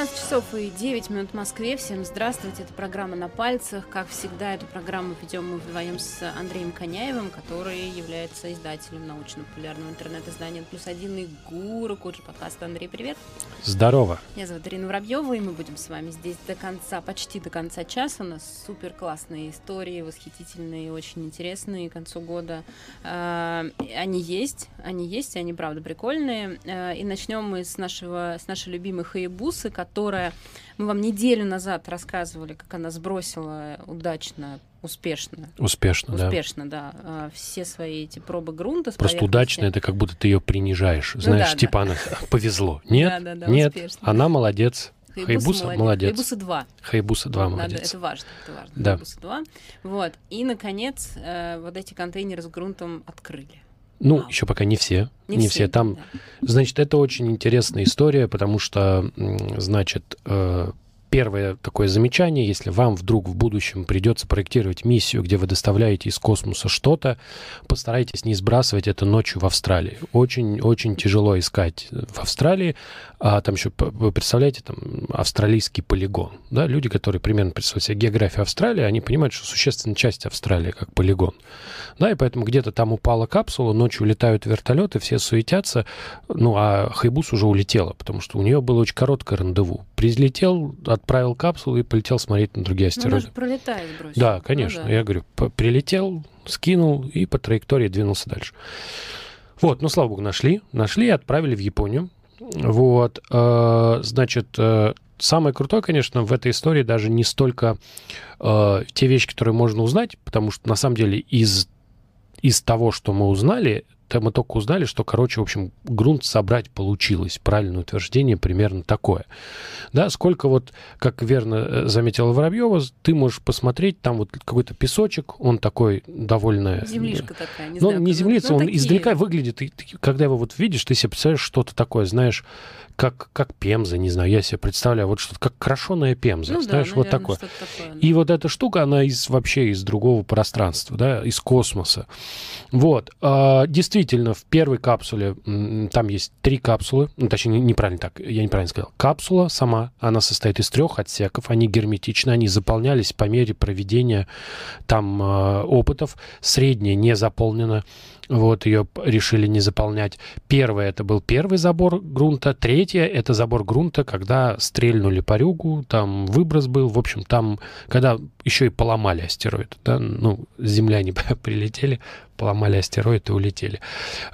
16 часов и 9 минут в Москве. Всем здравствуйте. Это программа «На пальцах». Как всегда, эту программу ведем мы вдвоем с Андреем Коняевым, который является издателем научно-популярного интернет-издания «Плюс один» и гуру куджи подкаста. Андрей, привет. Здорово. Меня зовут Ирина Воробьева, и мы будем с вами здесь до конца, почти до конца часа. У нас супер классные истории, восхитительные, очень интересные к концу года. А, они есть, они есть, они правда прикольные. А, и начнем мы с нашего, с нашей любимой Хаебусы, Тусы, которая мы вам неделю назад рассказывали, как она сбросила удачно Успешно. Успешно, да. Успешно, да. А, все свои эти пробы грунта. Просто удачно это как будто ты ее принижаешь. Ну, Знаешь, да, типа да. она повезло. Нет, да, да, да, нет, успешно. она молодец. Хайбуса, молодец. молодец. Хайбуса 2. Хайбуса 2 вот, молодец. Надо, это важно, это важно. Да. Хайбуса 2. Вот. И, наконец, э, вот эти контейнеры с грунтом открыли. Ну, а. еще пока не все. Не, не все. все. Там, да. значит, это очень интересная история, потому что, значит, э, первое такое замечание, если вам вдруг в будущем придется проектировать миссию, где вы доставляете из космоса что-то, постарайтесь не сбрасывать это ночью в Австралии. Очень-очень тяжело искать в Австралии. А там еще, вы представляете, там австралийский полигон. Да? Люди, которые примерно представляют себе географию Австралии, они понимают, что существенная часть Австралии как полигон. Да, и поэтому где-то там упала капсула, ночью летают вертолеты, все суетятся, ну, а Хайбус уже улетела, потому что у нее было очень короткое рандеву. Прилетел, отправил капсулу и полетел смотреть на другие астероиды. Ну, она же пролетает, бросил. Да, конечно. Ну, да. Я говорю, прилетел, скинул и по траектории двинулся дальше. Вот, ну, слава богу, нашли. Нашли и отправили в Японию. Вот, э, значит, э, самое крутое, конечно, в этой истории даже не столько э, те вещи, которые можно узнать, потому что на самом деле из из того, что мы узнали, то мы только узнали, что, короче, в общем, грунт собрать получилось. Правильное утверждение примерно такое. Да, сколько вот, как верно э, заметила Воробьева, ты можешь посмотреть, там вот какой-то песочек, он такой довольно... Землишка такая, не ну, знаю. не землица, он такие. издалека выглядит, и, когда его вот видишь, ты себе представляешь что-то такое, знаешь, как, как пемза, не знаю, я себе представляю, вот что-то как крашеная пемза, ну, знаешь, да, вот такое. такое да. И вот эта штука, она из вообще из другого пространства, да, из космоса. Вот. А, действительно, в первой капсуле, там есть три капсулы, ну, точнее, неправильно так, я неправильно сказал. Капсула сама, она состоит из трех отсеков, они герметичны, они заполнялись по мере проведения там а, опытов. Средняя не заполнена, вот ее решили не заполнять. Первое это был первый забор грунта, третье это забор грунта, когда стрельнули по рюгу, там выброс был, в общем, там, когда еще и поломали астероид, да, ну, земляне прилетели, поломали астероид и улетели.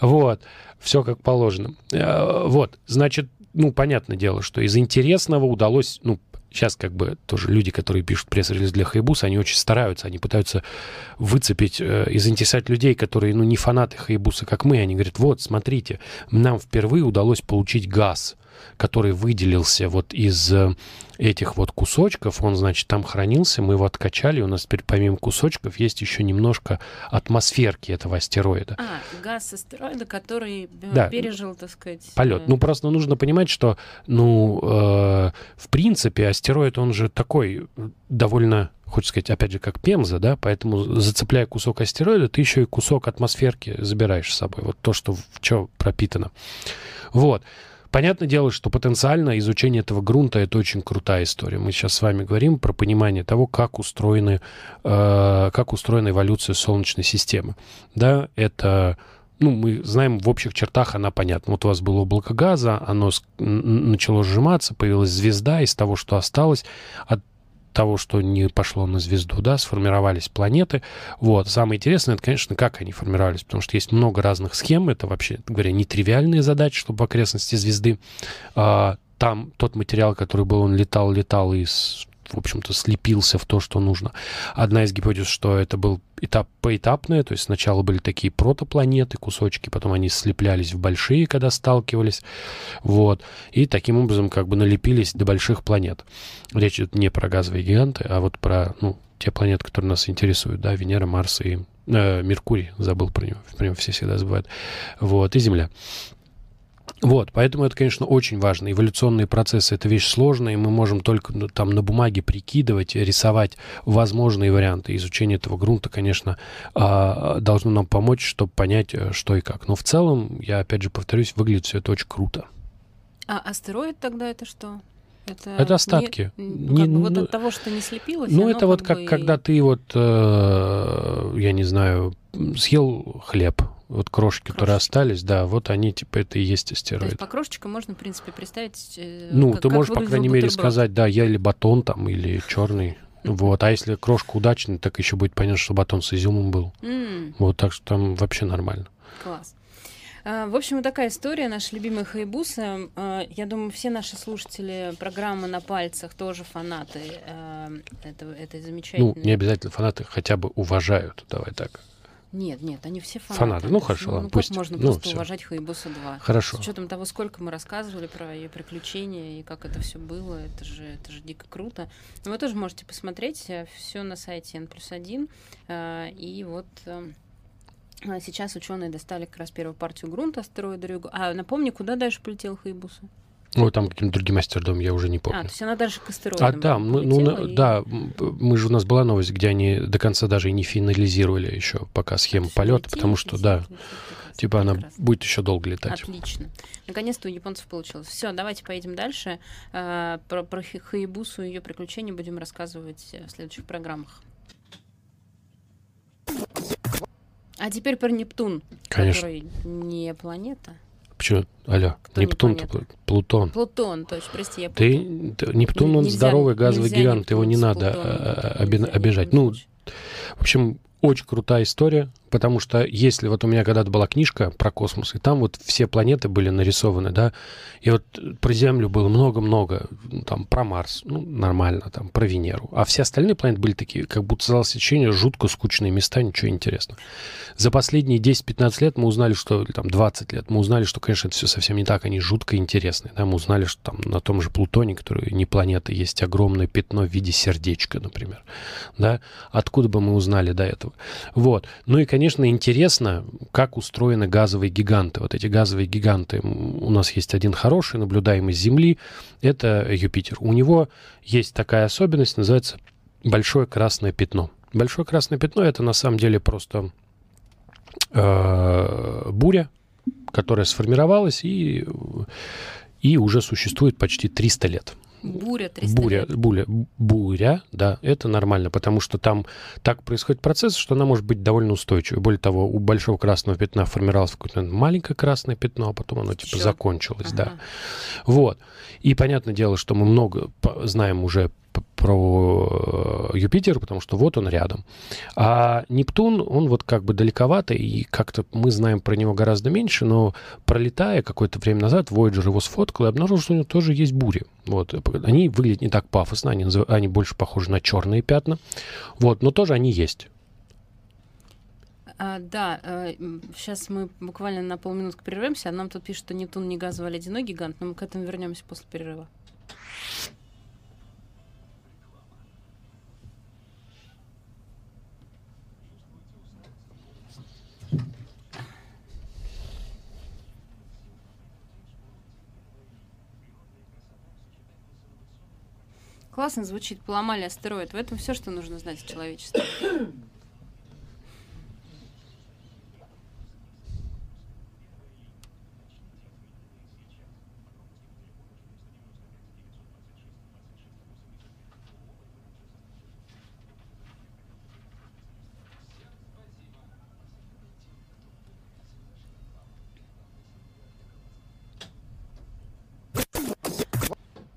Вот, все как положено. Э, вот, значит, ну, понятное дело, что из интересного удалось, ну, Сейчас как бы тоже люди, которые пишут пресс-релиз для Хайбуса, они очень стараются, они пытаются выцепить э, и заинтересовать людей, которые, ну, не фанаты Хайбуса, как мы. Они говорят, вот, смотрите, нам впервые удалось получить газ который выделился вот из э, этих вот кусочков, он, значит, там хранился, мы его откачали, у нас теперь помимо кусочков есть еще немножко атмосферки этого астероида. А, газ астероида, который э, да. пережил, так сказать... Полет. Э... Ну, просто нужно понимать, что, ну, э, в принципе, астероид, он же такой довольно хочется сказать, опять же, как Пемза, да, поэтому, зацепляя кусок астероида, ты еще и кусок атмосферки забираешь с собой, вот то, что что пропитано. Вот. Понятное дело, что потенциально изучение этого грунта это очень крутая история. Мы сейчас с вами говорим про понимание того, как устроены, э, как устроена эволюция Солнечной системы. Да, это ну, мы знаем, в общих чертах она понятна. Вот у вас было облако газа, оно начало сжиматься, появилась звезда, из того, что осталось, от того, что не пошло на звезду, да, сформировались планеты. Вот. Самое интересное, это, конечно, как они формировались, потому что есть много разных схем. Это вообще, говоря, нетривиальные задачи, чтобы в окрестности звезды а, там тот материал, который был, он летал, летал и в общем-то, слепился в то, что нужно. Одна из гипотез, что это был этап поэтапное, то есть сначала были такие протопланеты, кусочки, потом они слеплялись в большие, когда сталкивались, вот, и таким образом как бы налепились до больших планет. Речь идет не про газовые гиганты, а вот про, ну, те планеты, которые нас интересуют, да, Венера, Марс и э, Меркурий, забыл про него, него все всегда забывают, вот, и Земля. Вот, поэтому это, конечно, очень важно. Эволюционные процессы — это вещь сложная, и мы можем только ну, там на бумаге прикидывать, рисовать возможные варианты. Изучение этого грунта, конечно, а, должно нам помочь, чтобы понять, э, что и как. Но в целом, я опять же повторюсь, выглядит все это очень круто. А астероид тогда это что? Это, Это остатки. Не, Не- как бы вот ну, от того, что не слепилось. Ну, это вот как бы когда ты вот, э, я не знаю, съел хлеб, вот крошки, которые Крошечки. остались, да, вот они, типа, это и есть То есть астероид. по крошечкам можно, в принципе, представить... э, Ну, как- ты как можешь, по выглядел крайней мере, бутерброд. сказать, да, я или батон там, или черный. Вот. А если крошка удачная, так еще будет понятно, что батон с изюмом был. М, Вот, так что там вообще нормально. Класс. А, В общем, вот такая история, наши любимые хайбусы. А, Я думаю, все наши слушатели программы «На пальцах» тоже фанаты а, этого, этой замечательной... Ну, не обязательно фанаты хотя бы уважают, давай так. Нет, нет, они все фанаты. Фанаты, ну, хорошо, ну, ладно, как пусть. можно Ну, просто всё. уважать Хайбуса 2? Хорошо. С учетом того, сколько мы рассказывали про ее приключения и как это все было, это же, это же дико круто. Но вы тоже можете посмотреть все на сайте N плюс 1. И вот э, сейчас ученые достали как раз первую партию грунта астероида Рюгу. А напомни, куда дальше полетел Хайбуса? Ну, там каким-то другим астероидом, я уже не А, помню. то есть она дальше к астероидам А, да, мы, ну, на- и- да, мы же у нас была новость, где они до конца даже и не финализировали еще пока То схему полета, потому что, летит, да, летит, типа она прекрасно. будет еще долго летать. Отлично. Наконец-то у японцев получилось. Все, давайте поедем дальше. А, Про, про Хаябусу и ее приключения будем рассказывать э, в следующих программах. А теперь про Нептун, Конечно. который не планета. Почему? Алло, Кто не Нептун, Плутон. Плутон, точно, прости, я. Ты, ты- Нептун, он нельзя- здоровый газовый нельзя гигант, его Нептун не с надо Плутоном нельзя ни в обижать. коем Ну. В общем, очень крутая история, потому что если вот у меня когда-то была книжка про космос, и там вот все планеты были нарисованы, да, и вот про Землю было много-много, ну, там про Марс, ну, нормально, там про Венеру, а все остальные планеты были такие, как будто создалось ощущение, жутко скучные места, ничего интересного. За последние 10-15 лет мы узнали, что, или там 20 лет, мы узнали, что, конечно, это все совсем не так, они жутко интересные, да, мы узнали, что там на том же Плутоне, который не планета, есть огромное пятно в виде сердечка, например, да, откуда бы мы узнали до этого. Вот. Ну и, конечно, интересно, как устроены газовые гиганты. Вот эти газовые гиганты, у нас есть один хороший, наблюдаемый с Земли, это Юпитер. У него есть такая особенность, называется большое красное пятно. Большое красное пятно это на самом деле просто э, буря, которая сформировалась и, и уже существует почти 300 лет. Буря 300 Буря, лет. буря, буря, да, это нормально, потому что там так происходит процесс, что она может быть довольно устойчивой. Более того, у большого красного пятна формировалось какое-то маленькое красное пятно, а потом оно типа Ещё. закончилось, да. Ага. Вот. И понятное дело, что мы много знаем уже про э, Юпитер, потому что вот он рядом. А Нептун, он вот как бы далековато, и как-то мы знаем про него гораздо меньше, но пролетая какое-то время назад, Voyager его сфоткал и обнаружил, что у него тоже есть бури. Вот. Они выглядят не так пафосно, они, они больше похожи на черные пятна. Вот. Но тоже они есть. А, да, сейчас мы буквально на полминутки прервемся. а Нам тут пишут, что Нептун не газовый, а ледяной гигант, но мы к этому вернемся после перерыва. Классно звучит, поломали астероид. В этом все, что нужно знать о человечестве.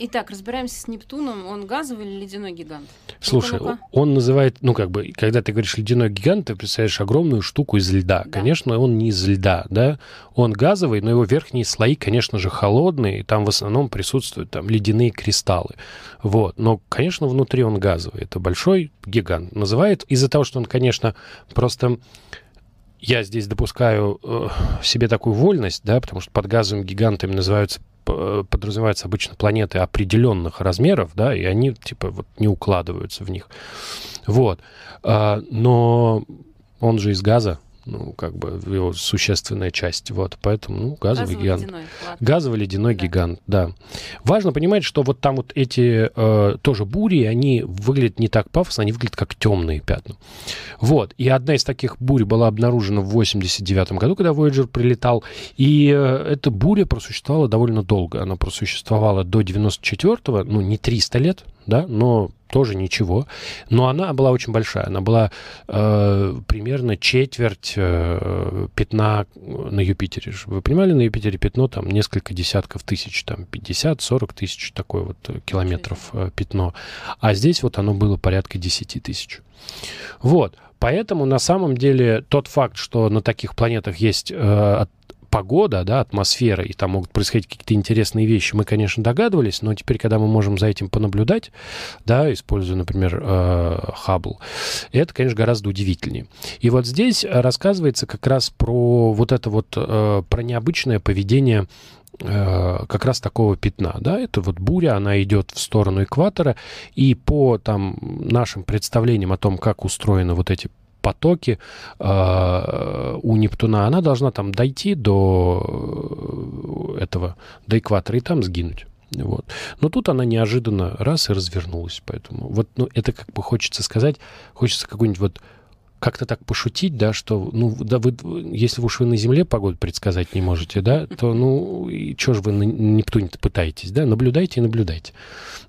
Итак, разбираемся с Нептуном. Он газовый или ледяной гигант? Слушай, ну-ка. он называет, ну как бы, когда ты говоришь ледяной гигант, ты представляешь огромную штуку из льда. Да. Конечно, он не из льда, да. Он газовый, но его верхние слои, конечно же, холодные, и там в основном присутствуют там ледяные кристаллы. Вот. Но, конечно, внутри он газовый. Это большой гигант. Называет из-за того, что он, конечно, просто я здесь допускаю э, себе такую вольность, да, потому что под газовыми гигантами называются п- подразумеваются обычно планеты определенных размеров, да, и они типа вот не укладываются в них. Вот. А, но он же из газа, ну, как бы его существенная часть. Вот, поэтому, ну, газовый, Газовый гигант. ледяной, ладно. Газовый ледяной Да. гигант, да. Важно понимать, что вот там вот эти э, тоже бури, они выглядят не так пафосно, они выглядят как темные пятна. Вот. И одна из таких бурь была обнаружена в 89 году, когда Voyager прилетал. И э, эта буря просуществовала довольно долго. Она просуществовала до 94-го, ну, не 300 лет, да, но тоже ничего. Но она была очень большая. Она была э, примерно четверть э, пятна на Юпитере. Вы понимали, на Юпитере пятно там несколько десятков тысяч, там 50-40 тысяч такое вот э, километров э, пятно. А здесь вот оно было порядка 10 тысяч. Вот. Поэтому на самом деле тот факт, что на таких планетах есть э, погода, да, атмосфера, и там могут происходить какие-то интересные вещи, мы, конечно, догадывались, но теперь, когда мы можем за этим понаблюдать, да, используя, например, э, Хаббл, это, конечно, гораздо удивительнее. И вот здесь рассказывается как раз про вот это вот, э, про необычное поведение э, как раз такого пятна, да, это вот буря, она идет в сторону экватора, и по там нашим представлениям о том, как устроены вот эти потоки э, у Нептуна, она должна там дойти до э, этого, до экватора и там сгинуть. Вот. Но тут она неожиданно раз и развернулась. Поэтому вот ну, это как бы хочется сказать, хочется какой-нибудь вот как-то так пошутить, да, что, ну, да, вы, если уж вы на Земле погоду предсказать не можете, да, то, ну, и что же вы на Нептуне пытаетесь, да, наблюдайте и наблюдайте.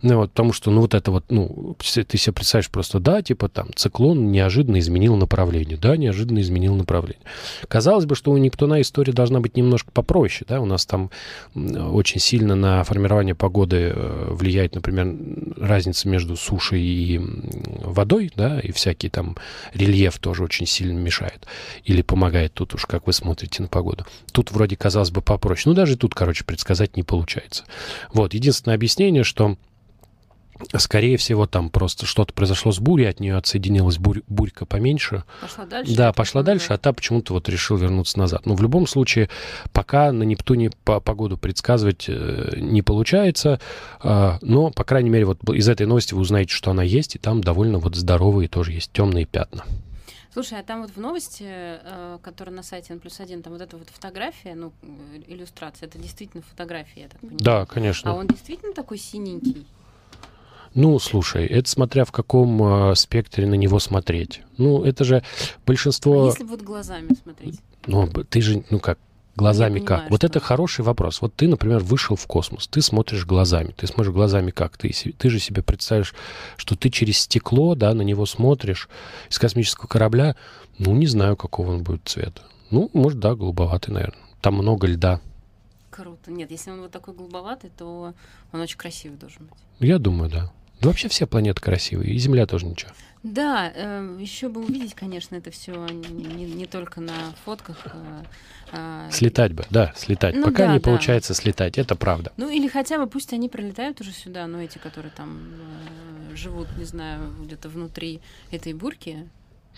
Ну, вот, потому что, ну, вот это вот, ну, ты себе представляешь просто, да, типа там циклон неожиданно изменил направление, да, неожиданно изменил направление. Казалось бы, что у Нептуна история должна быть немножко попроще, да, у нас там очень сильно на формирование погоды э, влияет, например, разница между сушей и водой, да, и всякий там рельеф тоже очень сильно мешает или помогает тут уж, как вы смотрите на погоду. Тут вроде, казалось бы, попроще. Ну, даже тут, короче, предсказать не получается. Вот, единственное объяснение, что Скорее всего, там просто что-то произошло с бурей, от нее отсоединилась бурь- бурька поменьше. Пошла дальше. Да, пошла дальше, а та почему-то вот решил вернуться назад. Но в любом случае, пока на Нептуне по погоду предсказывать э, не получается, а, но, по крайней мере, вот из этой новости вы узнаете, что она есть, и там довольно вот здоровые тоже есть темные пятна. Слушай, а там вот в новости, э, которая на сайте N плюс один, там вот эта вот фотография, ну, э, иллюстрация, это действительно фотография, я так понимаю. Да, А конечно. он действительно такой синенький? Ну, слушай, это смотря в каком э, спектре на него смотреть. Ну, это же А большинство... если вот глазами смотреть? Ну, ты же, ну как, глазами Я как? понимаю, Вот что- это хороший вопрос. Вот ты, например, вышел в космос, ты смотришь глазами. Ты смотришь глазами как? Ты, ты же себе представишь, что ты через стекло, да, на него смотришь из космического корабля. Ну, не знаю, какого он будет цвета. Ну, может, да, голубоватый, наверное. Там много льда. Круто. Нет, если он вот такой голубоватый, то он очень красивый должен быть. Я думаю, да. Да вообще все планеты красивые, и Земля тоже ничего. Да, еще бы увидеть, конечно, это все не, не только на фотках. а, а, Слетать бы, да, слетать. Ну Пока да, не да. получается слетать, это правда. Ну или хотя бы пусть они прилетают уже сюда, но эти, которые там э, живут, не знаю, где-то внутри этой бурки.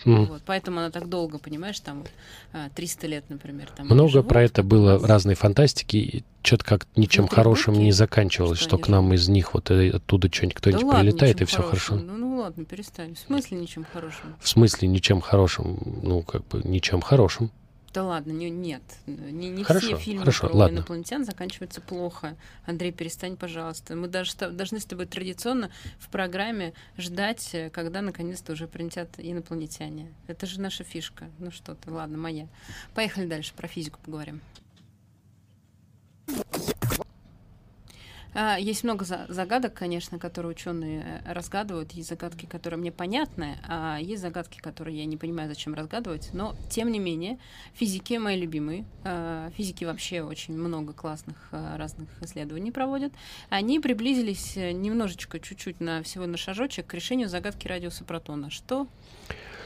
М. Вот, поэтому она так долго, понимаешь, там вот, а, 300 лет, например. Там Много живут, про это у было разной фантастики, и что-то как ничем Внутри хорошим будки? не заканчивалось, Что что, к нам из них вот э, оттуда что-нибудь Да кто-нибудь ладно, прилетает, и все хорошо. Ну, ну ладно, перестань. В смысле ничем хорошим? В смысле ничем хорошим? Ну, как бы ничем хорошим. Да ладно, не, нет. Не, не Хорошо, все фильмы хорошо, про ладно. инопланетян заканчиваются плохо. Андрей, перестань, пожалуйста. Мы даже должны с тобой традиционно в программе ждать, э, когда наконец-то уже прилетят инопланетяне. Это же наша фишка. Ну что ты, ладно, моя. Поехали дальше, про физику поговорим. А, Есть много за- загадок, конечно, которые ученые э, разгадывают. Есть загадки, которые мне понятны, а есть загадки, которые я не понимаю, зачем разгадывать. Но, тем не менее, физики мои любимые. а, Физики вообще очень много классных а, разных исследований проводят. Они приблизились э, немножечко, чуть-чуть, на всего на шажочек к решению загадки радиуса протона. Что?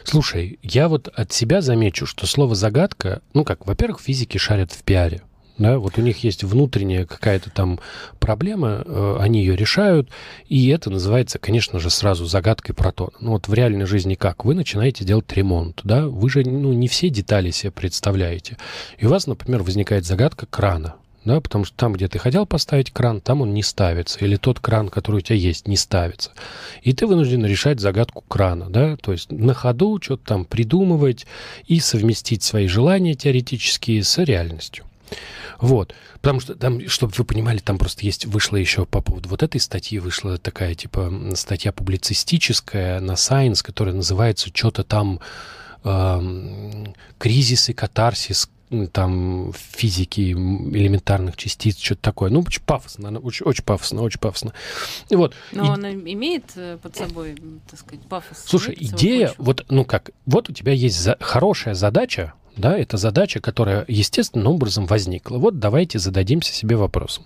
Слушай, я вот от себя замечу, что слово «загадка», ну как, во-первых, физики шарят в пиаре. Да, вот у них есть внутренняя какая-то там проблема, э, они ее решают, и это называется, конечно же, сразу загадкой протона. Ну вот в реальной жизни как? Вы начинаете делать ремонт, да, вы же ну, не все детали себе представляете. И у вас, например, возникает загадка крана, да, потому что там, где ты хотел поставить кран, там он не ставится, или тот кран, который у тебя есть, не ставится. И ты вынужден решать загадку крана, да, то есть на ходу что-то там придумывать и совместить свои желания теоретические с реальностью. Вот. Потому что там, чтобы вы понимали, там просто есть, вышла еще по поводу вот этой статьи, вышла такая, типа, статья публицистическая на Science, которая называется что-то там э, «Кризис и катарсис там физики элементарных частиц, что-то такое. Ну, очень пафосно, очень, очень пафосно, очень пафосно. И вот. Но и... он имеет э, под собой, так сказать, пафос. Слушай, идея, вот, ну как, вот у тебя есть за, хорошая задача, да, это задача, которая естественным образом возникла. Вот давайте зададимся себе вопросом.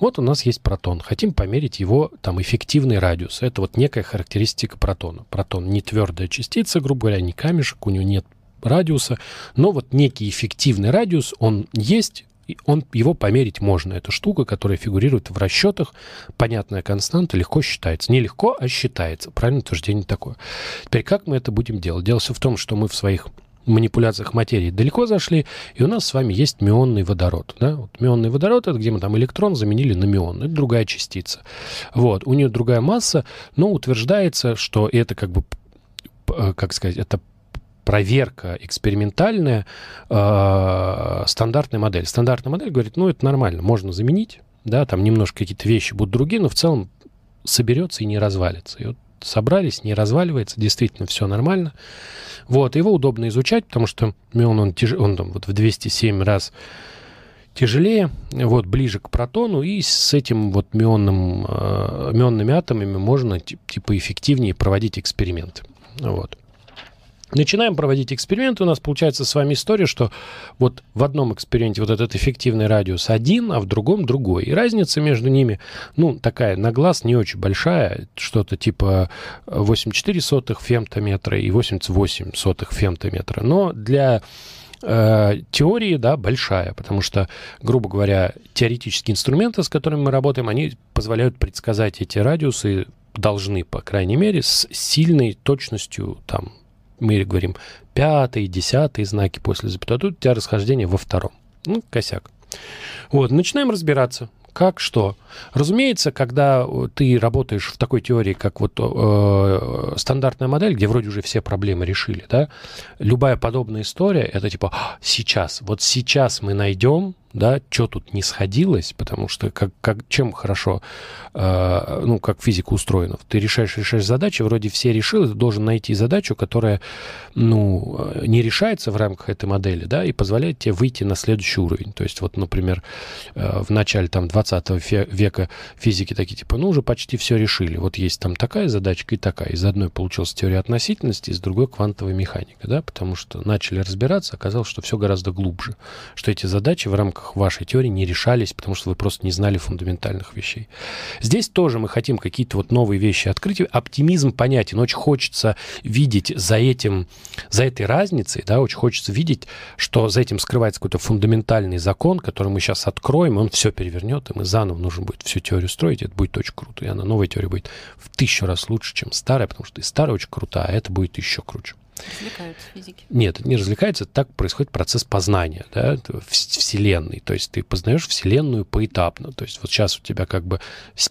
Вот у нас есть протон, хотим померить его там эффективный радиус. Это вот некая характеристика протона. Протон не твердая частица, грубо говоря, не камешек, у него нет радиуса, но вот некий эффективный радиус, он есть, он, его померить можно. Это штука, которая фигурирует в расчетах, понятная константа, легко считается. Не легко, а считается. Правильное утверждение такое. Теперь как мы это будем делать? Дело все в том, что мы в своих манипуляциях материи далеко зашли, и у нас с вами есть мионный водород. Да? Вот мионный водород — это где мы там электрон заменили на мион. Это другая частица. Вот. У нее другая масса, но утверждается, что это как бы э, как сказать, это проверка экспериментальная, э, стандартная модель. Стандартная модель говорит, ну, это нормально, можно заменить, да, там немножко какие-то вещи будут другие, но в целом соберется и не развалится. И вот собрались, не разваливается, действительно все нормально. Вот, его удобно изучать, потому что он, он, тяж... он там вот в 207 раз тяжелее, вот, ближе к протону, и с этим вот мионным, э, мионными атомами можно типа эффективнее проводить эксперименты. Вот. Начинаем проводить эксперименты. У нас получается с вами история, что вот в одном эксперименте вот этот эффективный радиус один, а в другом другой. И разница между ними, ну, такая на глаз не очень большая, что-то типа 8,4 фемтометра и 88 сотых фемтометра. Но для э, теории, да, большая, потому что, грубо говоря, теоретические инструменты, с которыми мы работаем, они позволяют предсказать эти радиусы, должны, по крайней мере, с сильной точностью, там, мы говорим пятый, десятый знаки после запятой, тут у тебя расхождение во втором. Ну, косяк. Вот, начинаем разбираться. Как что? Разумеется, когда ты работаешь в такой теории, как вот э, стандартная модель, где вроде уже все проблемы решили, да, любая подобная история, это типа «А, сейчас, вот сейчас мы найдем да, что тут не сходилось, потому что как, как, чем хорошо, э, ну, как физика устроена. Ты решаешь, решаешь задачи, вроде все решил, ты должен найти задачу, которая, ну, не решается в рамках этой модели, да, и позволяет тебе выйти на следующий уровень. То есть вот, например, э, в начале там 20 века физики такие, типа, ну, уже почти все решили. Вот есть там такая задачка и такая. Из одной получилась теория относительности, из другой квантовая механика, да, потому что начали разбираться, оказалось, что все гораздо глубже, что эти задачи в рамках рамках вашей теории не решались, потому что вы просто не знали фундаментальных вещей. Здесь тоже мы хотим какие-то вот новые вещи открыть. Оптимизм понятен. Очень хочется видеть за этим, за этой разницей, да, очень хочется видеть, что за этим скрывается какой-то фундаментальный закон, который мы сейчас откроем, и он все перевернет, и мы заново нужно будет всю теорию строить, это будет очень круто. И она, новая теория будет в тысячу раз лучше, чем старая, потому что и старая очень крутая, а это будет еще круче. Развлекаются физики. Нет, не развлекается, так происходит процесс познания, да, Вселенной. То есть ты познаешь Вселенную поэтапно. То есть вот сейчас у тебя как бы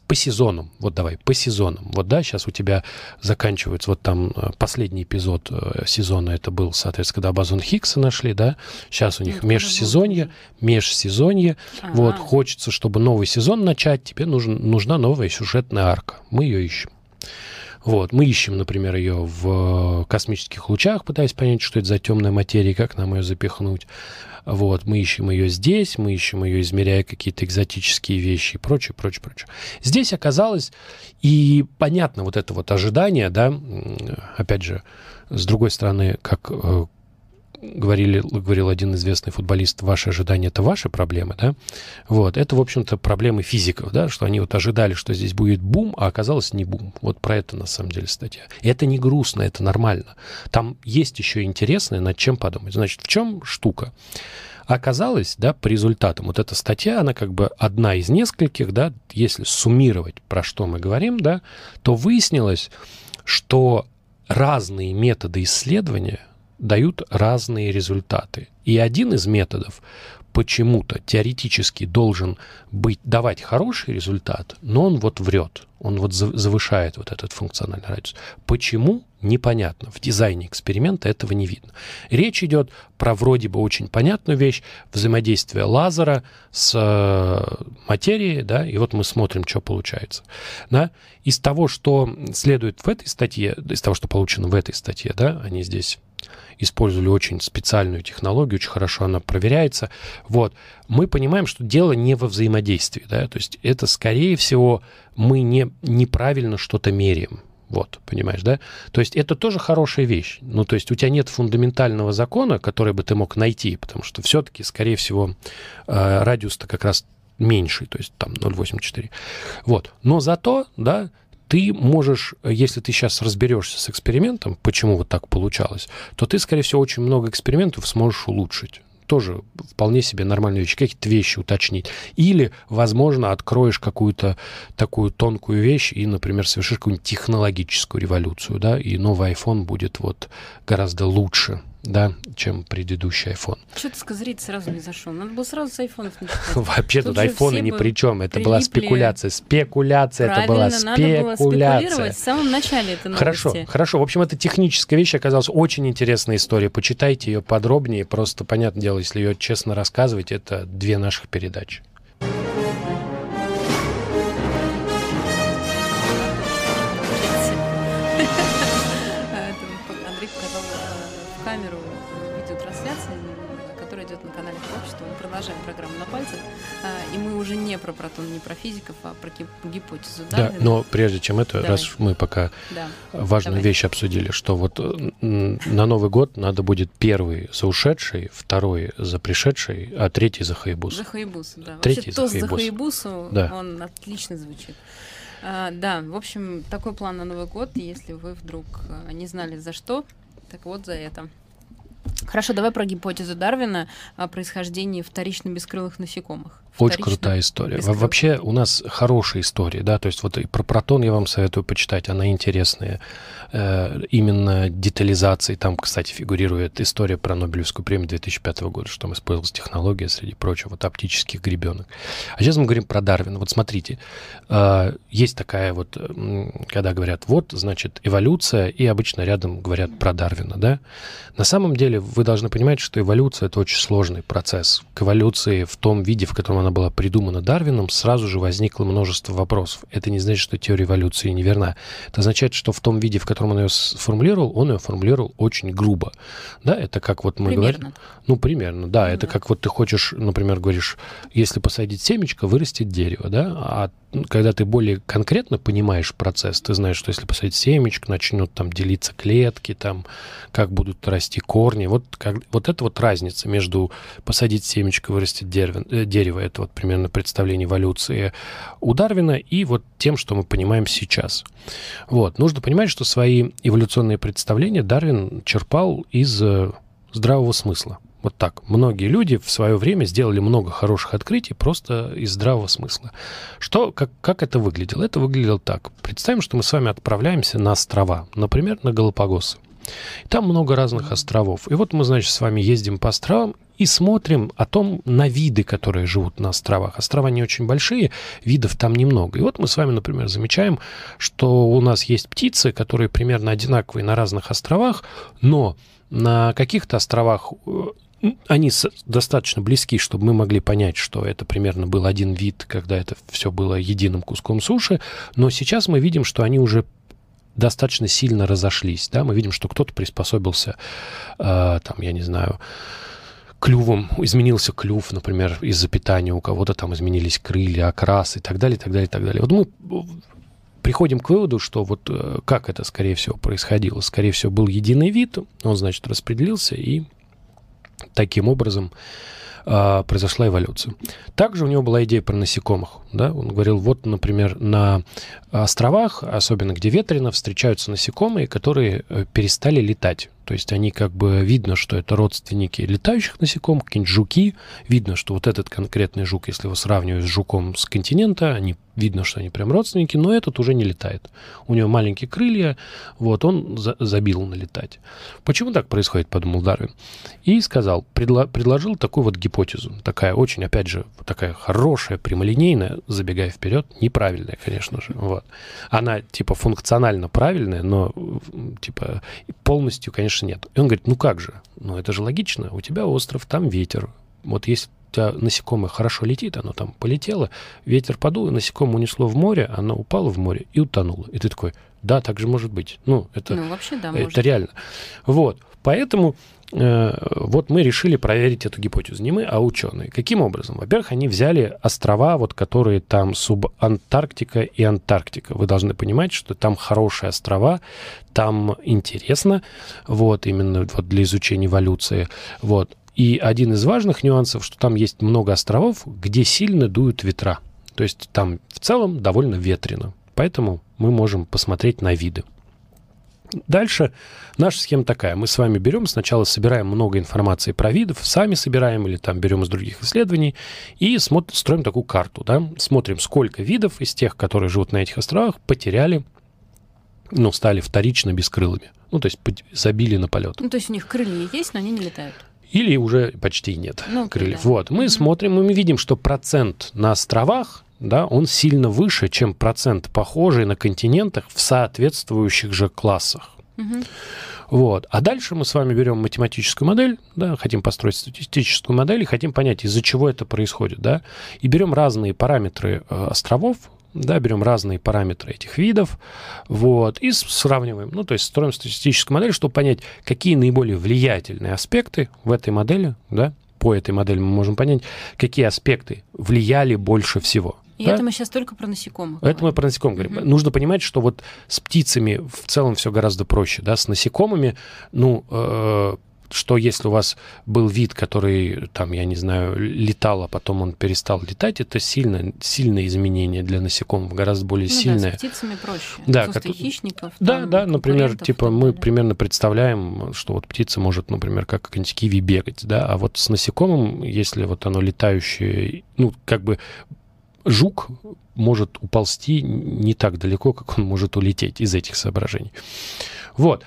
по сезонам, вот давай, по сезонам. Вот да, сейчас у тебя заканчивается вот там э, последний эпизод э, сезона, это был, соответственно, когда бозон Хиггса нашли, да, сейчас у них ну, межсезонье, межсезонье. Ага. Вот, хочется, чтобы новый сезон начать, тебе нужен, нужна новая сюжетная арка. Мы ее ищем. Вот. Мы ищем, например, ее в космических лучах, пытаясь понять, что это за темная материя, как нам ее запихнуть. Вот, мы ищем ее здесь, мы ищем ее, измеряя какие-то экзотические вещи и прочее, прочее, прочее. Здесь оказалось, и понятно вот это вот ожидание, да, опять же, с другой стороны, как э, говорили, говорил один известный футболист, ваши ожидания — это ваши проблемы, да? Вот, это, в общем-то, проблемы физиков, да, что они вот ожидали, что здесь будет бум, а оказалось не бум. Вот про это, на самом деле, статья. И это не грустно, это нормально. Там есть еще интересное, над чем подумать. Значит, в чем штука? Оказалось, да, по результатам, вот эта статья, она как бы одна из нескольких, да, если суммировать, про что мы говорим, да, то выяснилось, что разные методы исследования дают разные результаты. И один из методов почему-то теоретически должен быть, давать хороший результат, но он вот врет, он вот завышает вот этот функциональный радиус. Почему? Непонятно. В дизайне эксперимента этого не видно. Речь идет про вроде бы очень понятную вещь, взаимодействие лазера с э, материей, да, и вот мы смотрим, что получается. Да. Из того, что следует в этой статье, из того, что получено в этой статье, да, они здесь использовали очень специальную технологию, очень хорошо она проверяется. Вот. Мы понимаем, что дело не во взаимодействии, да, то есть это, скорее всего, мы не, неправильно что-то меряем. Вот, понимаешь, да? То есть это тоже хорошая вещь. Ну, то есть у тебя нет фундаментального закона, который бы ты мог найти, потому что все-таки, скорее всего, э, радиус-то как раз меньший, то есть там 0,84. Вот. Но зато, да, ты можешь, если ты сейчас разберешься с экспериментом, почему вот так получалось, то ты, скорее всего, очень много экспериментов сможешь улучшить тоже вполне себе нормальные вещи, какие-то вещи уточнить. Или, возможно, откроешь какую-то такую тонкую вещь и, например, совершишь какую-нибудь технологическую революцию, да, и новый iPhone будет вот гораздо лучше да, чем предыдущий iPhone. Что ты с козырей сразу не зашел? Надо было сразу с айфонов Вообще тут айфоны ни при чем. Это была спекуляция. Спекуляция это была спекуляция. в самом начале это Хорошо, хорошо. В общем, это техническая вещь оказалась очень интересная история. Почитайте ее подробнее. Просто, понятное дело, если ее честно рассказывать, это две наших передачи. Про протон, не про физиков, а про гипотезу. Да, да но прежде чем это, Давай. раз мы пока да. важную Давай. вещь обсудили, что вот на Новый год надо будет первый за ушедший, второй за пришедший, а третий за Хаябус. За Хаябус, да. Третий Вообще, за тост за Хаябусу, да. он отлично звучит. А, да, в общем, такой план на Новый год, если вы вдруг а, не знали за что, так вот за это. Хорошо, давай про гипотезу Дарвина о происхождении вторично бескрылых насекомых. Очень крутая история. Бескрылых. Вообще у нас хорошая история, да, то есть вот и про протон я вам советую почитать, она интересная. Э, именно детализации, там, кстати, фигурирует история про Нобелевскую премию 2005 года, что там использовалась технология, среди прочего, вот оптических гребенок. А сейчас мы говорим про Дарвина. Вот смотрите, э, есть такая вот, когда говорят, вот, значит, эволюция, и обычно рядом говорят про Дарвина, да. На самом деле вы должны понимать, что эволюция — это очень сложный процесс. К эволюции в том виде, в котором она была придумана Дарвином, сразу же возникло множество вопросов. Это не значит, что теория эволюции неверна. Это означает, что в том виде, в котором он ее сформулировал, он ее формулировал очень грубо. Да, это как вот мы примерно. говорим... Ну, примерно, да. Это да. как вот ты хочешь, например, говоришь, если посадить семечко, вырастет дерево, да, а когда ты более конкретно понимаешь процесс, ты знаешь, что если посадить семечко, начнут там делиться клетки, там, как будут расти корни. Вот, как, вот это вот разница между посадить семечко, вырастет дерево, э, дерево, это вот примерно представление эволюции у Дарвина, и вот тем, что мы понимаем сейчас. Вот. Нужно понимать, что свои эволюционные представления Дарвин черпал из э, здравого смысла. Вот так. Многие люди в свое время сделали много хороших открытий просто из здравого смысла. Что, как, как это выглядело? Это выглядело так. Представим, что мы с вами отправляемся на острова, например, на Галапагосы. Там много разных островов. И вот мы, значит, с вами ездим по островам и смотрим о том, на виды, которые живут на островах. Острова не очень большие, видов там немного. И вот мы с вами, например, замечаем, что у нас есть птицы, которые примерно одинаковые на разных островах, но на каких-то островах э, они достаточно близки, чтобы мы могли понять, что это примерно был один вид, когда это все было единым куском суши, но сейчас мы видим, что они уже достаточно сильно разошлись, да, мы видим, что кто-то приспособился, э, там, я не знаю, клювом, изменился клюв, например, из-за питания, у кого-то там изменились крылья, окрас и так далее, и так далее, и так далее. Вот мы приходим к выводу, что вот э, как это, скорее всего, происходило. Скорее всего, был единый вид, он, значит, распределился и таким образом э, произошла эволюция. Также у него была идея про насекомых. Да? Он говорил, вот, например, на островах, особенно где ветрено, встречаются насекомые, которые э, перестали летать. То есть они как бы видно, что это родственники летающих насекомых, какие-нибудь жуки. Видно, что вот этот конкретный жук, если его сравнивать с жуком с континента, они видно, что они прям родственники, но этот уже не летает. У него маленькие крылья, вот он за забил налетать. Почему так происходит, подумал Дарвин. И сказал, предло предложил такую вот гипотезу гипотезу. Такая очень, опять же, такая хорошая, прямолинейная, забегая вперед, неправильная, конечно же. Вот. Она, типа, функционально правильная, но, типа, полностью, конечно, нет. И он говорит, ну как же? Ну это же логично. У тебя остров, там ветер. Вот у тебя насекомое хорошо летит, оно там полетело, ветер подул, и насекомое унесло в море, оно упало в море и утонуло. И ты такой, да, так же может быть. Ну, это, ну, вообще, да, это может. реально. Вот. Поэтому вот мы решили проверить эту гипотезу. Не мы, а ученые. Каким образом? Во-первых, они взяли острова, вот, которые там субантарктика и Антарктика. Вы должны понимать, что там хорошие острова, там интересно, вот, именно вот для изучения эволюции. Вот. И один из важных нюансов, что там есть много островов, где сильно дуют ветра. То есть там в целом довольно ветрено. Поэтому мы можем посмотреть на виды. Дальше наша схема такая. Мы с вами берем, сначала собираем много информации про видов, сами собираем или там берем из других исследований и смотрим, строим такую карту. Да? Смотрим, сколько видов из тех, которые живут на этих островах, потеряли, ну, стали вторично бескрылыми. Ну, то есть забили на полет. Ну, то есть у них крылья есть, но они не летают. Или уже почти нет Ну, крыльев. да. Вот, мы Мгм. смотрим, и мы видим, что процент на островах, да, он сильно выше, чем процент похожий на континентах в соответствующих же классах. Мгм. Вот. А дальше мы с вами берем математическую модель, да, хотим построить статистическую модель и хотим понять, из-за чего это происходит, да, и берем разные параметры э, островов, да, берем разные параметры этих видов, вот, и сравниваем, ну, то есть строим статистическую модель, чтобы понять, какие наиболее влиятельные аспекты в этой модели, да, по этой модели мы можем понять, какие аспекты влияли больше всего. И да? это мы сейчас только про насекомых. Это мы говорим. про насекомых говорим. Мгм. Нужно понимать, что вот с птицами в целом все гораздо проще, да, с насекомыми, ну, э, что если у вас был вид, который, там, я не знаю, летал, а потом он перестал летать, это сильно, сильное изменение для насекомых, гораздо более Ну да, сильное. с птицами проще. Да, Отсутствие как- хищников. Да, там, да, например, типа мы примерно представляем, что вот птица может, например, как какой-нибудь киви бегать, да, а вот с насекомым, если вот оно летающее, ну, как бы жук может уползти не так далеко, как он может улететь из этих соображений. Вот.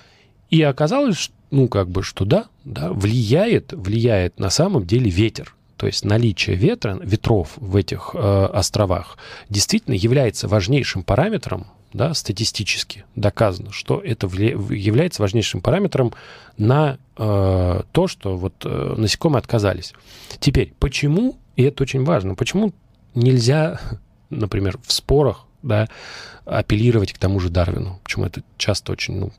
И оказалось, ну, как бы, что да, да, влияет, влияет на самом деле ветер. То есть наличие ветра, ветров в этих э, островах действительно является важнейшим параметром, да, статистически доказано, что это является важнейшим параметром на э, то, что вот э, насекомые отказались. Теперь, почему, и это очень важно, почему нельзя, например, в спорах, да, апеллировать к тому же Дарвину? Почему это часто очень, ну,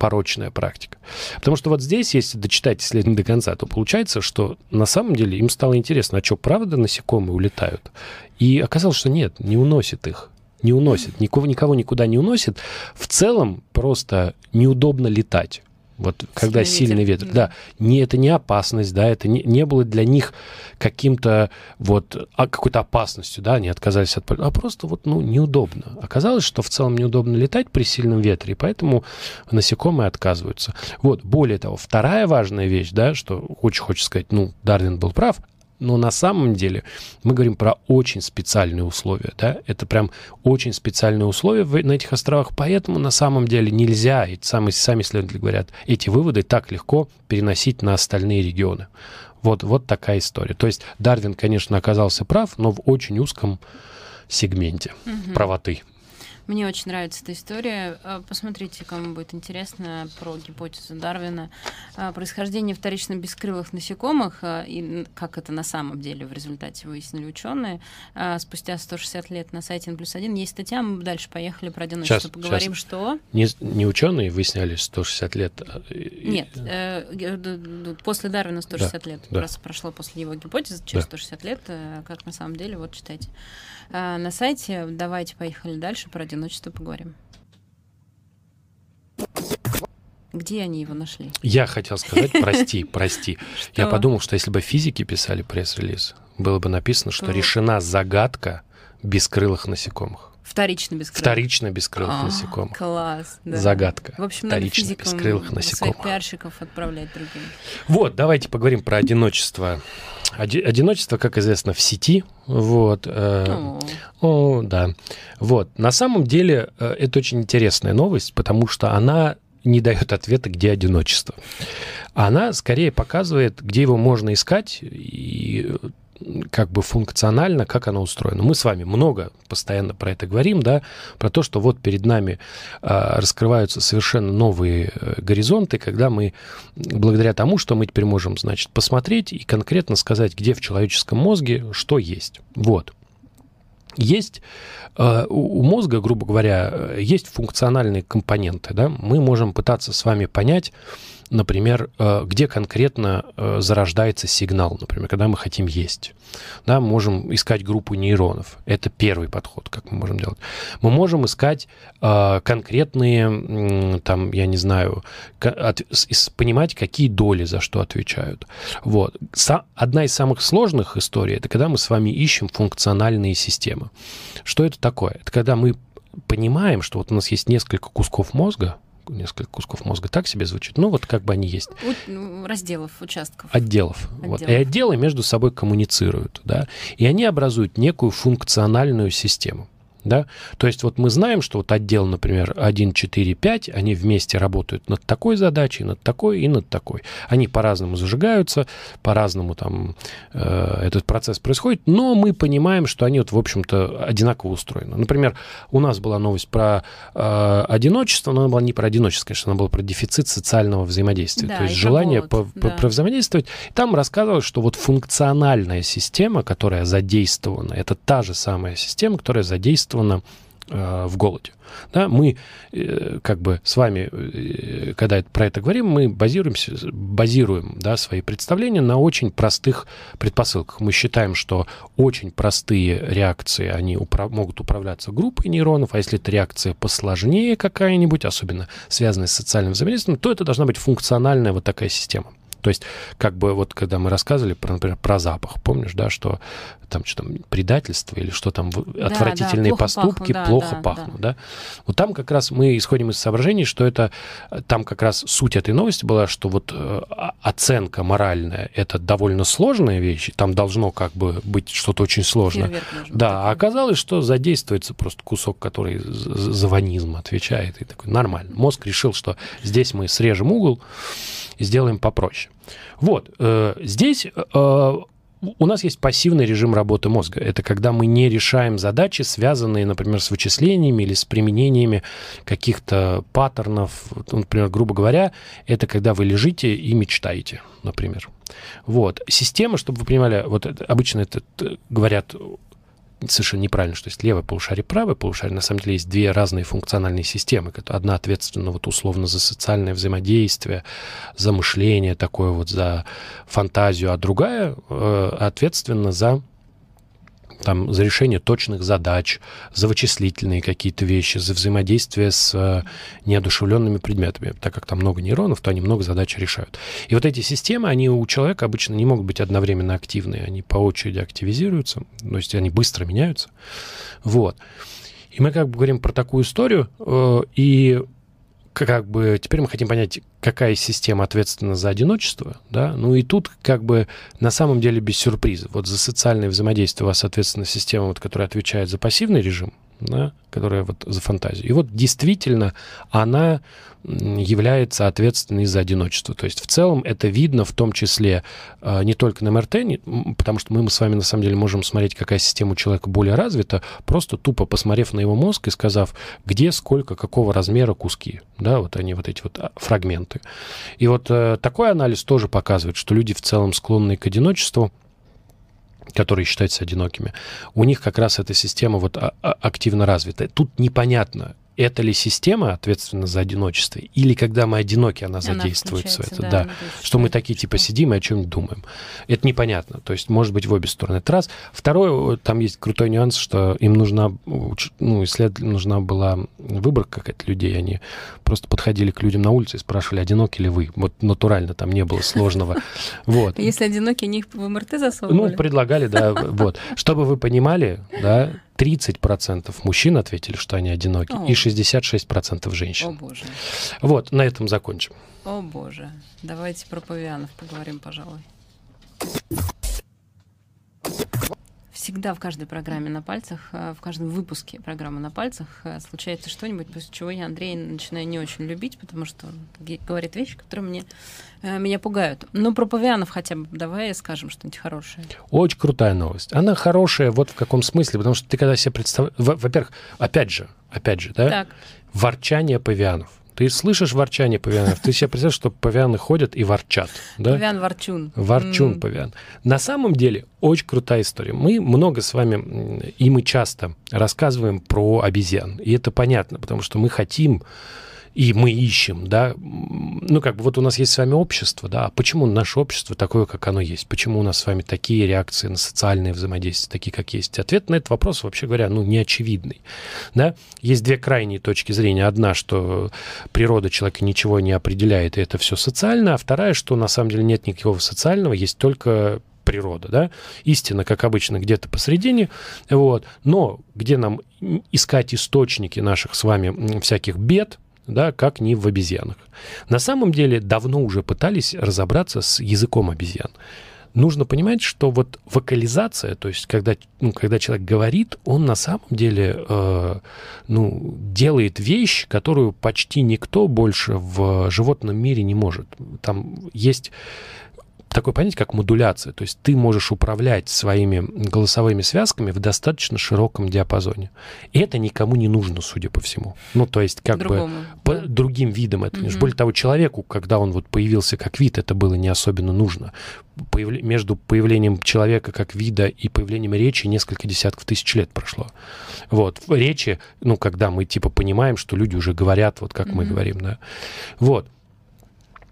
порочная практика. Потому что вот здесь, если дочитать исследование до конца, то получается, что на самом деле им стало интересно, а что, правда насекомые улетают? И оказалось, что нет, не уносит их. Не уносит. Никого, никого никуда не уносит. В целом просто неудобно летать. Вот когда Сильный ветер, да. Да, не, это не опасность, да, это не, не было для них каким-то вот а, какой-то опасностью, да, они отказались от полета, а просто вот, ну, неудобно. Оказалось, что в целом неудобно летать при сильном ветре, и поэтому насекомые отказываются. Вот, более того, вторая важная вещь, да, что очень хочется сказать, ну, Дарвин был прав, но на самом деле мы говорим про очень специальные условия, да, это прям очень специальные условия в- на этих островах, поэтому на самом деле нельзя, и сами, сами исследователи говорят, эти выводы так легко переносить на остальные регионы. Вот, вот такая история. То есть Дарвин, конечно, оказался прав, но в очень узком сегменте Мгм. правоты. Мне очень нравится эта история. А, Посмотрите, кому будет интересно про гипотезу Дарвина. А, Происхождение вторично бескрылых насекомых а, и как это на самом деле в результате выяснили ученые. Спустя 160 лет на сайте N плюс 1 есть статья, мы дальше поехали про одиночество. Сейчас, Поговорим, что... Не, не ученые выясняли 160 лет. а, Нет, э, после Дарвина 160 лет. да. Раз прошло после его гипотезы, через Да. 160 лет, э, как на самом деле, вот читайте. А, На сайте давайте поехали дальше, про одиночество поговорим. Где они его нашли? Я хотел сказать, прости, прости. Я подумал, что если бы физики писали пресс-релиз, было бы написано, Что? решена загадка бескрылых насекомых. Вторично бескрылых. Вторично бескрылых А, насекомых. Класс. да. Загадка. В общем, надо Вторично физикам бескрылых своих насекомых. пиарщиков отправлять другим. Вот, давайте поговорим про одиночество. Оди- одиночество, как известно, в сети. Вот. э, О, да. Вот. На самом деле, э, это очень интересная новость, потому что она не дает ответа, где одиночество. Она скорее показывает, где его можно искать, и как бы функционально, как оно устроено. Мы с вами много постоянно про это говорим, да, про то, что вот перед нами а, раскрываются совершенно новые э, горизонты, когда мы, благодаря тому, что мы теперь можем, значит, посмотреть и конкретно сказать, где в человеческом мозге что есть. Вот. Есть э, у мозга, грубо говоря, есть функциональные компоненты, да, мы можем пытаться с вами понять, например, э, где конкретно э, зарождается сигнал, например, когда мы хотим есть. Да, можем искать группу нейронов. Это первый подход, как мы можем делать. Мы можем искать э, конкретные, там, я не знаю, понимать, какие доли за что отвечают. Вот. Одна из самых сложных историй, это когда мы с вами ищем функциональные системы. Что это такое? Это когда мы понимаем, что вот у нас есть несколько кусков мозга, несколько кусков мозга так себе звучит. Ну, вот как бы они есть. Ну, разделов, участков. Отделов. Отделов. Вот. И отделы между собой коммуницируют, да. И они образуют некую функциональную систему. Да? То есть вот мы знаем, что вот отдел, например, 1, 4, 5, они вместе работают над такой задачей, над такой и над такой. Они по-разному зажигаются, по-разному там э, этот процесс происходит, но мы понимаем, что они вот, в общем-то, одинаково устроены. Например, у нас была новость про э, одиночество, но она была не про одиночество, конечно, она была про дефицит социального взаимодействия. Да, То есть желание по, да. по, взаимодействовать. Там рассказывалось, что вот функциональная система, которая задействована, это та же самая система, которая задействована задействовано э, в голоде. Да, мы э, как бы с вами, э, когда про это говорим, мы базируемся, базируем да, свои представления на очень простых предпосылках. Мы считаем, что очень простые реакции, они управ могут управляться группой нейронов, а если это реакция посложнее какая-нибудь, особенно связанная с социальным взаимодействием, то это должна быть функциональная вот такая система. То есть, как бы вот когда мы рассказывали, про, например, про запах, помнишь, да, что там что там предательство или что там да, отвратительные да, поступки пахну, плохо да, пахнут, да. да. Вот там как раз мы исходим из соображений, что это там как раз суть этой новости была, что вот э, оценка моральная это довольно сложная вещь, там должно как бы быть что-то очень сложное. Да, а оказалось, что задействуется просто кусок, который за ванизм отвечает и такой нормально. Мозг решил, что здесь мы срежем угол сделаем попроще. Вот, э, здесь э, у нас есть пассивный режим работы мозга. Это когда мы не решаем задачи, связанные, например, с вычислениями или с применениями каких-то паттернов. Например, грубо говоря, это когда вы лежите и мечтаете, например. Вот. Система, чтобы вы понимали, вот обычно это говорят совершенно неправильно, что есть левое полушарие, правое полушарие. На самом деле есть две разные функциональные системы. Одна ответственна вот условно за социальное взаимодействие, за мышление такое вот, за фантазию, а другая э, ответственна за там, за решение точных задач, за вычислительные какие-то вещи, за взаимодействие с э, неодушевленными предметами. Так как там много нейронов, то они много задач решают. И вот эти системы, они у человека обычно не могут быть одновременно активные, они по очереди активизируются, то есть они быстро меняются. Вот. И мы как бы говорим про такую историю, э, и как бы теперь мы хотим понять, какая система ответственна за одиночество, да, ну и тут как бы на самом деле без сюрпризов. Вот за социальное взаимодействие у вас, соответственно, система, вот, которая отвечает за пассивный режим, да, которая вот за фантазию. И вот действительно она является ответственной за одиночество. То есть в целом это видно в том числе э, не только на МРТ, потому что мы, мы с вами на самом деле можем смотреть, какая система у человека более развита, просто тупо посмотрев на его мозг и сказав, где, сколько, какого размера куски. Да, вот они, вот эти вот а, фрагменты. И вот э, такой анализ тоже показывает, что люди в целом склонны к одиночеству, которые считаются одинокими, у них как раз эта система вот а, а, активно развита. Тут непонятно, это ли система ответственна за одиночество, или когда мы одиноки, она, она задействуется. Это, да, да. что мы такие типа сидим и о чем-нибудь думаем. Это непонятно. То есть может быть в обе стороны. Это раз. Второе, там есть крутой нюанс, что им нужна, ну, исслед... нужна была выборка какая-то людей. Они просто подходили к людям на улице и спрашивали, одиноки ли вы. Вот натурально там не было сложного. Вот. Если одиноки, они их в МРТ засовывали? Ну, предлагали, да. Вот. Чтобы вы понимали, да, 30% мужчин ответили, что они одиноки, О. и 66% женщин. О, боже. Вот, на этом закончим. О, боже. Давайте про павианов поговорим, пожалуй. Всегда в каждой программе на пальцах, э, в каждом выпуске программы на пальцах э, случается что-нибудь, после чего я Андрея начинаю не очень любить, потому что он говорит вещи, которые мне, э, меня пугают. Но про павианов хотя бы давай скажем что-нибудь хорошее. Очень крутая новость. Она хорошая вот в каком смысле, потому что ты когда себе представляешь... Во-первых, опять же, опять же, да, так. ворчание павианов. Ты слышишь ворчание павианов, ты себе представляешь, что павианы ходят и ворчат. Да? Павиан-ворчун. Ворчун mm. павиан. На самом деле, очень крутая история. Мы много с вами, и мы часто рассказываем про обезьян. И это понятно, потому что мы хотим и мы ищем, да, ну, как бы вот у нас есть с вами общество, да, а почему наше общество такое, как оно есть? Почему у нас с вами такие реакции на социальные взаимодействия, такие, как есть? Ответ на этот вопрос, вообще говоря, ну, не очевидный, да. Есть две крайние точки зрения. Одна, что природа человека ничего не определяет, и это все социально, а вторая, что на самом деле нет никакого социального, есть только природа, да, истина, как обычно, где-то посередине, вот, но где нам искать источники наших с вами всяких бед, да, как ни в обезьянах. На самом деле давно уже пытались разобраться с языком обезьян. Нужно понимать, что вот вокализация, то есть когда, ну, когда человек говорит, он на самом деле э, ну, делает вещь, которую почти никто больше в животном мире не может. Там есть такое понятие, как модуляция. То есть ты можешь управлять своими голосовыми связками в достаточно широком диапазоне. И это никому не нужно, судя по всему. Ну, то есть как Другому, бы по другим видам это. Mm-hmm. Более того, человеку, когда он вот появился как вид, это было не особенно нужно. Появ... Между появлением человека как вида и появлением речи несколько десятков тысяч лет прошло. Вот. Речи, ну, когда мы типа понимаем, что люди уже говорят, вот как mm-hmm. мы говорим, да. Вот.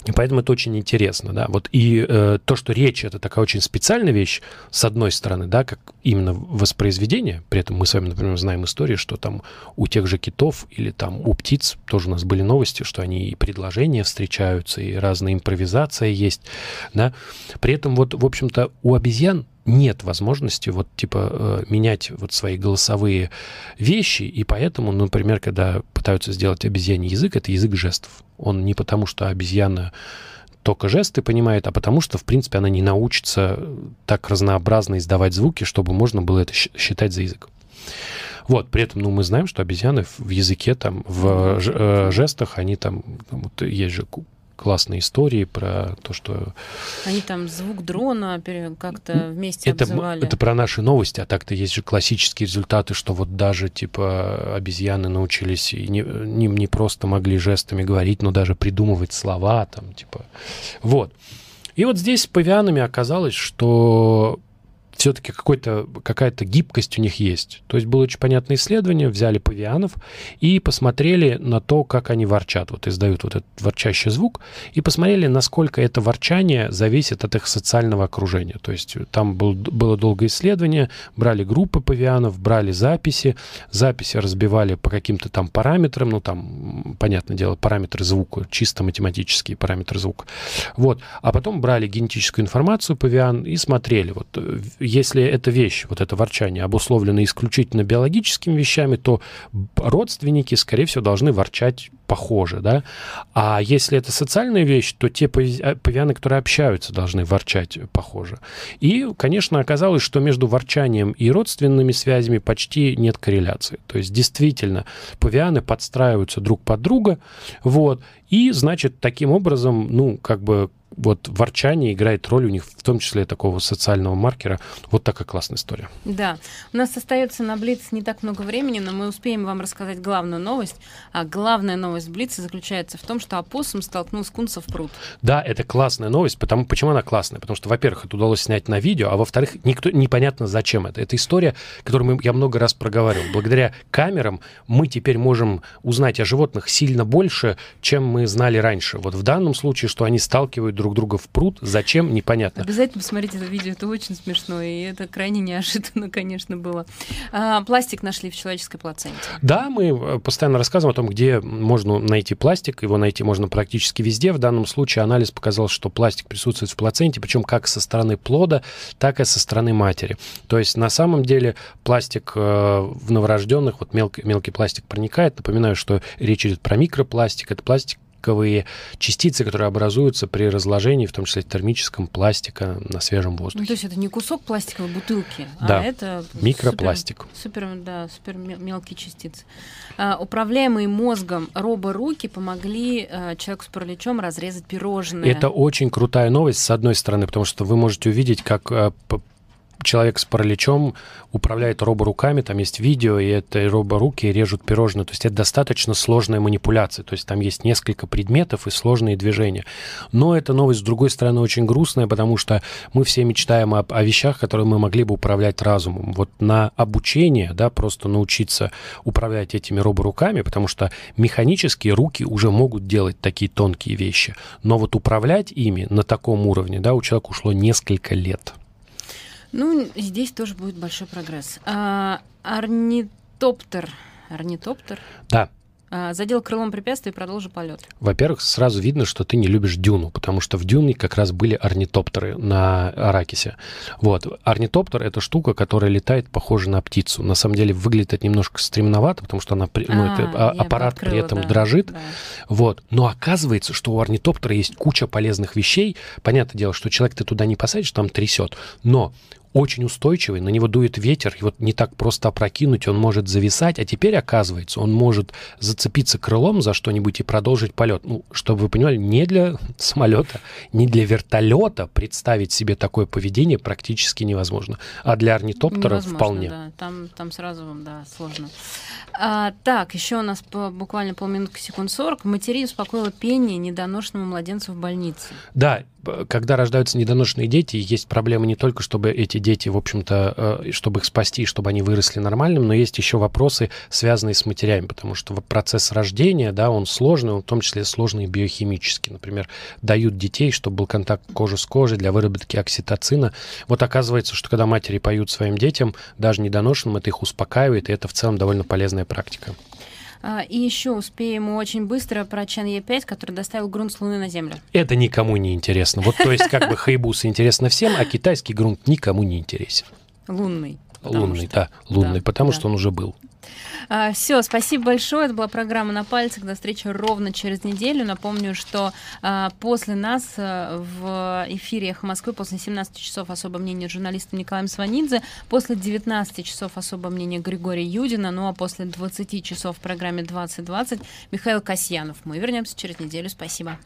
И поэтому это очень интересно, да. Вот и э, то, что речь это такая очень специальная вещь, с одной стороны, да, как именно воспроизведение. При этом мы с вами, например, знаем истории, что там у тех же китов или там у птиц тоже у нас были новости, что они и предложения встречаются, и разная импровизация есть, да. При этом вот, в общем-то, у обезьян нет возможности вот типа э, менять вот свои голосовые вещи, и поэтому, например, когда пытаются сделать обезьяний язык, это язык жестов. Он не потому, что обезьяна только жесты понимает, а потому что, в принципе, она не научится так разнообразно издавать звуки, чтобы можно было это считать за язык. Вот, при этом, ну, мы знаем, что обезьяны в языке, там, в э, жестах, они там, вот есть же классные истории про то, что... Они там звук дрона как-то вместе это, обзывали. Это про наши новости, а так-то есть же классические результаты, что вот даже, типа, обезьяны научились и не, не, не просто могли жестами говорить, но даже придумывать слова, там, типа... Вот. И вот здесь с павианами оказалось, что все-таки какая-то гибкость у них есть. То есть было очень понятное исследование, взяли павианов и посмотрели на то, как они ворчат, вот издают вот этот ворчащий звук, и посмотрели, насколько это ворчание зависит от их социального окружения. То есть там был, было долгое исследование, брали группы павианов, брали записи, записи разбивали по каким-то там параметрам, ну там, понятное дело, параметры звука, чисто математические параметры звука. Вот. А потом брали генетическую информацию павиан и смотрели, вот если эта вещь, вот это ворчание, обусловлено исключительно биологическими вещами, то родственники, скорее всего, должны ворчать похоже, да. А если это социальная вещь, то те э, павианы, которые общаются, должны ворчать похоже. И, конечно, оказалось, что между ворчанием и родственными связями почти нет корреляции. То есть, действительно, павианы подстраиваются друг под друга, вот, и, значит, таким образом, ну, как бы вот ворчание играет роль у них, в том числе такого социального маркера. Вот такая классная история. Да. У нас остается на Блиц не так много времени, но мы успеем вам рассказать главную новость. А главная новость Блица заключается в том, что опоссум столкнул скунса в пруд. Да, это классная новость. Потому, почему она классная? Потому что, во-первых, это удалось снять на видео, а во-вторых, никто непонятно зачем это. Это история, которую мы, я много раз проговаривал. Благодаря камерам мы теперь можем узнать о животных сильно больше, чем мы знали раньше. Вот в данном случае, что они сталкивают друг друга в пруд. Зачем, непонятно. Обязательно посмотрите это видео, это очень смешно, и это крайне неожиданно, конечно, было. А, пластик нашли в человеческой плаценте. Да, мы э, постоянно рассказываем о том, где можно найти пластик. Его найти можно практически везде. В данном случае анализ показал, что пластик присутствует в плаценте, причем как со стороны плода, так и со стороны матери. То есть на самом деле пластик э, в новорожденных, вот мелкий, мелкий пластик проникает. Напоминаю, что речь идет про микропластик. Это пластик, пластиковые частицы, которые образуются при разложении, в том числе термическом пластика на свежем воздухе. Ну, то есть это не кусок пластиковой бутылки, да. а это микропластик. Супер, супер, да, супер мелкие частицы. А, управляемые мозгом роборуки помогли а, человеку с параличом разрезать пирожные. Это очень крутая новость, с одной стороны, потому что вы можете увидеть, как а, человек с параличом управляет роборуками, там есть видео, и это роборуки режут пирожные. То есть это достаточно сложная манипуляция. То есть там есть несколько предметов и сложные движения. Но эта новость, с другой стороны, очень грустная, потому что мы все мечтаем о, о вещах, которые мы могли бы управлять разумом. Вот на обучение, да, просто научиться управлять этими роборуками, потому что механические руки уже могут делать такие тонкие вещи. Но вот управлять ими на таком уровне, да, у человека ушло несколько лет. Ну, здесь тоже будет большой прогресс. А, орнитоптер. Орнитоптер? Да. А, задел крылом препятствие и продолжил полет. Во-первых, сразу видно, что ты не любишь дюну, потому что в дюне как раз были орнитоптеры на Аракисе. Вот. Орнитоптер — это штука, которая летает, похоже на птицу. На самом деле выглядит это немножко стремновато, потому что она, ну, а, это, а, аппарат открыла, при этом да, дрожит. Да. Вот. Но оказывается, что у орнитоптера есть куча полезных вещей. Понятное дело, что человек ты туда не посадишь, там трясет. Но очень устойчивый, на него дует ветер, и вот не так просто опрокинуть, он может зависать, а теперь, оказывается, он может зацепиться крылом за что-нибудь и продолжить полет. Ну, чтобы вы понимали, не для самолета, не для вертолета представить себе такое поведение практически невозможно, а для орнитоптера невозможно, вполне. Да. Там, там сразу, да, сложно. А, так, еще у нас по, буквально полминутки, секунд 40. Матерей успокоила пение недоношенному младенцу в больнице. Да, когда рождаются недоношенные дети, есть проблема не только, чтобы эти дети, в общем-то, э, чтобы их спасти, чтобы они выросли нормальным, но есть еще вопросы, связанные с матерями, потому что процесс рождения, да, он сложный, он в том числе сложный биохимически. Например, дают детей, чтобы был контакт кожи с кожей для выработки окситоцина. Вот оказывается, что когда матери поют своим детям, даже недоношенным, это их успокаивает, и это в целом довольно полезная практика. А, и еще успеем очень быстро про Чан Е5, который доставил грунт с Луны на Землю. Это никому не интересно. Вот то есть как бы Хайбус интересно всем, а китайский грунт никому не интересен. Лунный. Лунный, что... да, лунный, да, потому да. что он уже был. А, Все, спасибо большое. Это была программа «На пальцах». До встречи ровно через неделю. Напомню, что а, после нас а, в эфире «Эхо Москвы» после 17 часов особое мнение журналиста Николая Сванидзе, после 19 часов особое мнение Григория Юдина, ну а после 20 часов в программе «2020» Михаил Касьянов. Мы вернемся через неделю. Спасибо.